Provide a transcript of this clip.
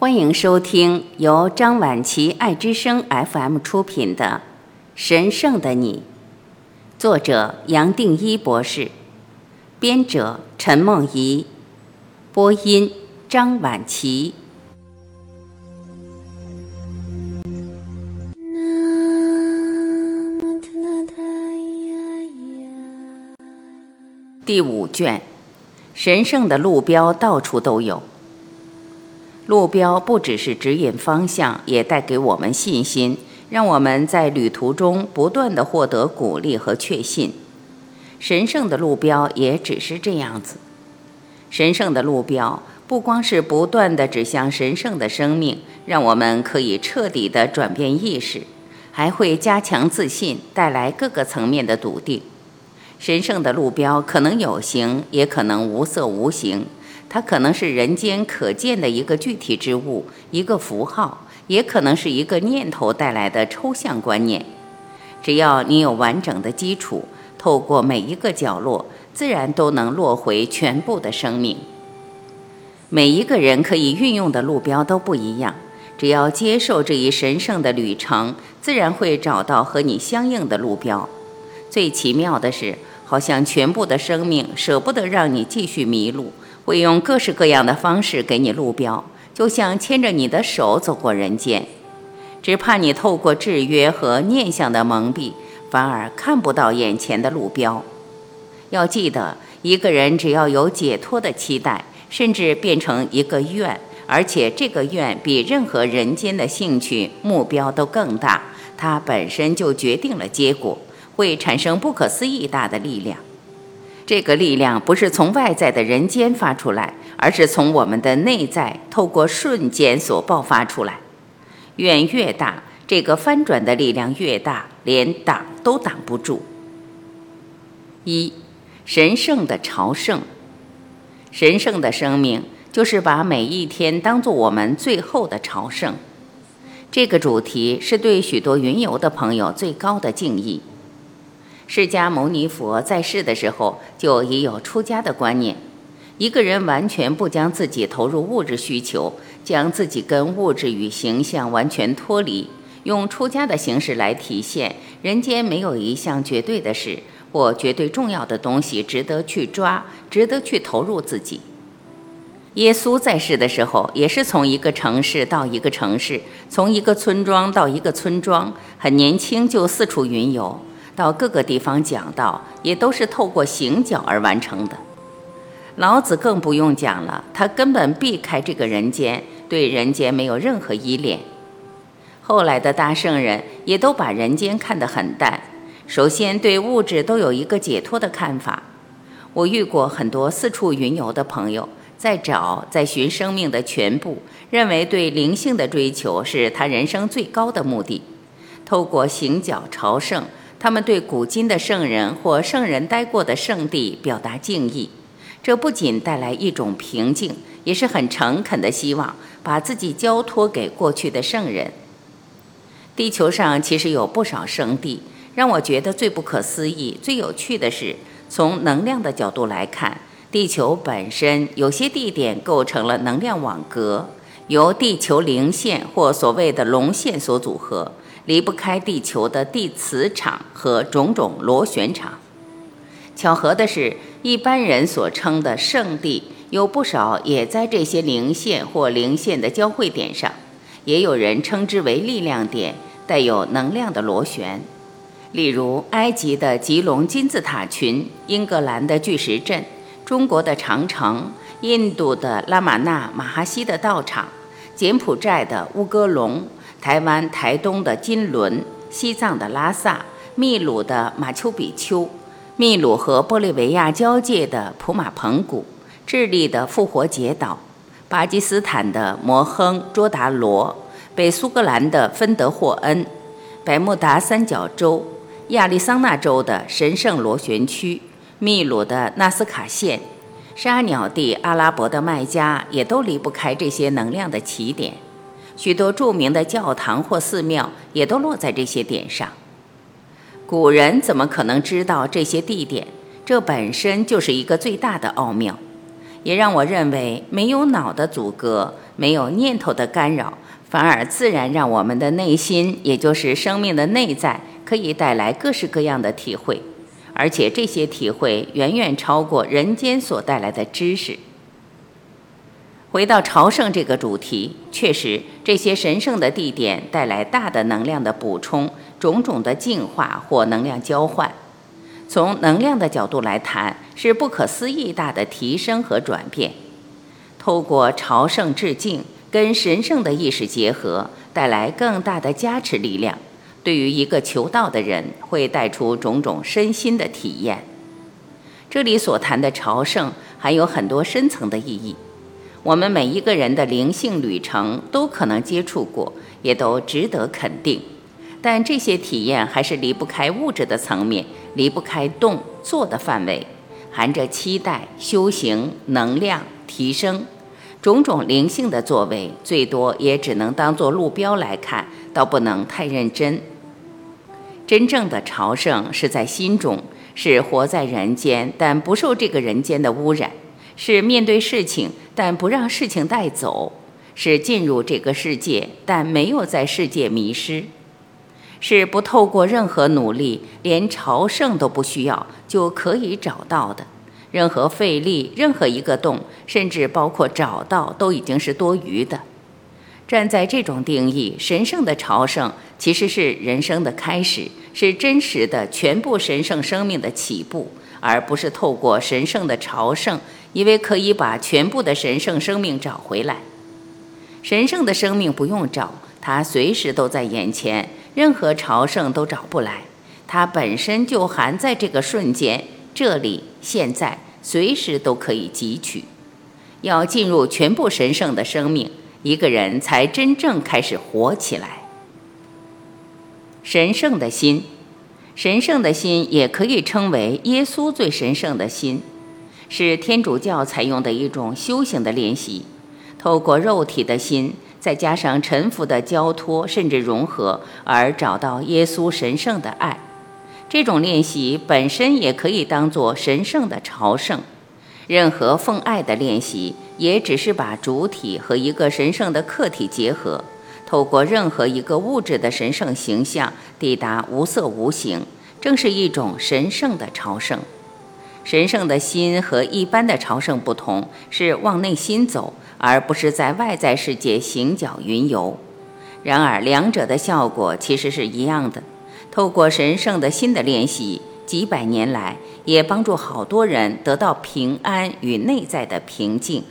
欢迎收听由张晚琪爱之声 FM 出品的《神圣的你》，作者杨定一博士，编者陈梦怡，播音张晚琪。第五卷，神圣的路标到处都有。路标不只是指引方向，也带给我们信心，让我们在旅途中不断的获得鼓励和确信。神圣的路标也只是这样子。神圣的路标不光是不断的指向神圣的生命，让我们可以彻底的转变意识，还会加强自信，带来各个层面的笃定。神圣的路标可能有形，也可能无色无形。它可能是人间可见的一个具体之物，一个符号，也可能是一个念头带来的抽象观念。只要你有完整的基础，透过每一个角落，自然都能落回全部的生命。每一个人可以运用的路标都不一样，只要接受这一神圣的旅程，自然会找到和你相应的路标。最奇妙的是。好像全部的生命舍不得让你继续迷路，会用各式各样的方式给你路标，就像牵着你的手走过人间，只怕你透过制约和念想的蒙蔽，反而看不到眼前的路标。要记得，一个人只要有解脱的期待，甚至变成一个愿，而且这个愿比任何人间的兴趣目标都更大，它本身就决定了结果。会产生不可思议大的力量，这个力量不是从外在的人间发出来，而是从我们的内在透过瞬间所爆发出来。愿越大，这个翻转的力量越大，连挡都挡不住。一，神圣的朝圣，神圣的生命就是把每一天当做我们最后的朝圣。这个主题是对许多云游的朋友最高的敬意。释迦牟尼佛在世的时候就已有出家的观念，一个人完全不将自己投入物质需求，将自己跟物质与形象完全脱离，用出家的形式来体现人间没有一项绝对的事或绝对重要的东西值得去抓，值得去投入自己。耶稣在世的时候也是从一个城市到一个城市，从一个村庄到一个村庄，很年轻就四处云游。到各个地方讲道，也都是透过行脚而完成的。老子更不用讲了，他根本避开这个人间，对人间没有任何依恋。后来的大圣人也都把人间看得很淡，首先对物质都有一个解脱的看法。我遇过很多四处云游的朋友，在找，在寻生命的全部，认为对灵性的追求是他人生最高的目的。透过行脚朝圣。他们对古今的圣人或圣人待过的圣地表达敬意，这不仅带来一种平静，也是很诚恳的希望把自己交托给过去的圣人。地球上其实有不少圣地，让我觉得最不可思议、最有趣的是，从能量的角度来看，地球本身有些地点构成了能量网格，由地球零线或所谓的龙线所组合。离不开地球的地磁场和种种螺旋场。巧合的是，一般人所称的圣地有不少也在这些零线或零线的交汇点上，也有人称之为力量点，带有能量的螺旋。例如，埃及的吉隆金字塔群、英格兰的巨石阵、中国的长城、印度的拉玛那马哈西的道场、柬埔寨的乌戈隆。台湾台东的金轮，西藏的拉萨，秘鲁的马丘比丘，秘鲁和玻利维亚交界的普马彭谷，智利的复活节岛，巴基斯坦的摩亨卓达罗，北苏格兰的芬德霍恩，百慕达三角洲，亚利桑那州的神圣螺旋区，秘鲁的纳斯卡县，沙鸟地阿拉伯的麦加，也都离不开这些能量的起点。许多著名的教堂或寺庙也都落在这些点上。古人怎么可能知道这些地点？这本身就是一个最大的奥妙，也让我认为没有脑的阻隔，没有念头的干扰，反而自然让我们的内心，也就是生命的内在，可以带来各式各样的体会，而且这些体会远远超过人间所带来的知识。回到朝圣这个主题，确实，这些神圣的地点带来大的能量的补充，种种的净化或能量交换。从能量的角度来谈，是不可思议大的提升和转变。透过朝圣致敬，跟神圣的意识结合，带来更大的加持力量。对于一个求道的人，会带出种种身心的体验。这里所谈的朝圣，还有很多深层的意义。我们每一个人的灵性旅程都可能接触过，也都值得肯定。但这些体验还是离不开物质的层面，离不开动做的范围，含着期待、修行、能量提升，种种灵性的作为，最多也只能当做路标来看，倒不能太认真。真正的朝圣是在心中，是活在人间，但不受这个人间的污染。是面对事情，但不让事情带走；是进入这个世界，但没有在世界迷失；是不透过任何努力，连朝圣都不需要就可以找到的。任何费力，任何一个洞，甚至包括找到，都已经是多余的。站在这种定义，神圣的朝圣其实是人生的开始，是真实的全部神圣生命的起步，而不是透过神圣的朝圣。以为可以把全部的神圣生命找回来，神圣的生命不用找，它随时都在眼前，任何朝圣都找不来，它本身就含在这个瞬间，这里现在随时都可以汲取。要进入全部神圣的生命，一个人才真正开始活起来。神圣的心，神圣的心也可以称为耶稣最神圣的心。是天主教采用的一种修行的练习，透过肉体的心，再加上臣服的交托，甚至融合，而找到耶稣神圣的爱。这种练习本身也可以当做神圣的朝圣。任何奉爱的练习，也只是把主体和一个神圣的客体结合，透过任何一个物质的神圣形象，抵达无色无形，正是一种神圣的朝圣。神圣的心和一般的朝圣不同，是往内心走，而不是在外在世界行脚云游。然而，两者的效果其实是一样的。透过神圣的心的练习，几百年来也帮助好多人得到平安与内在的平静。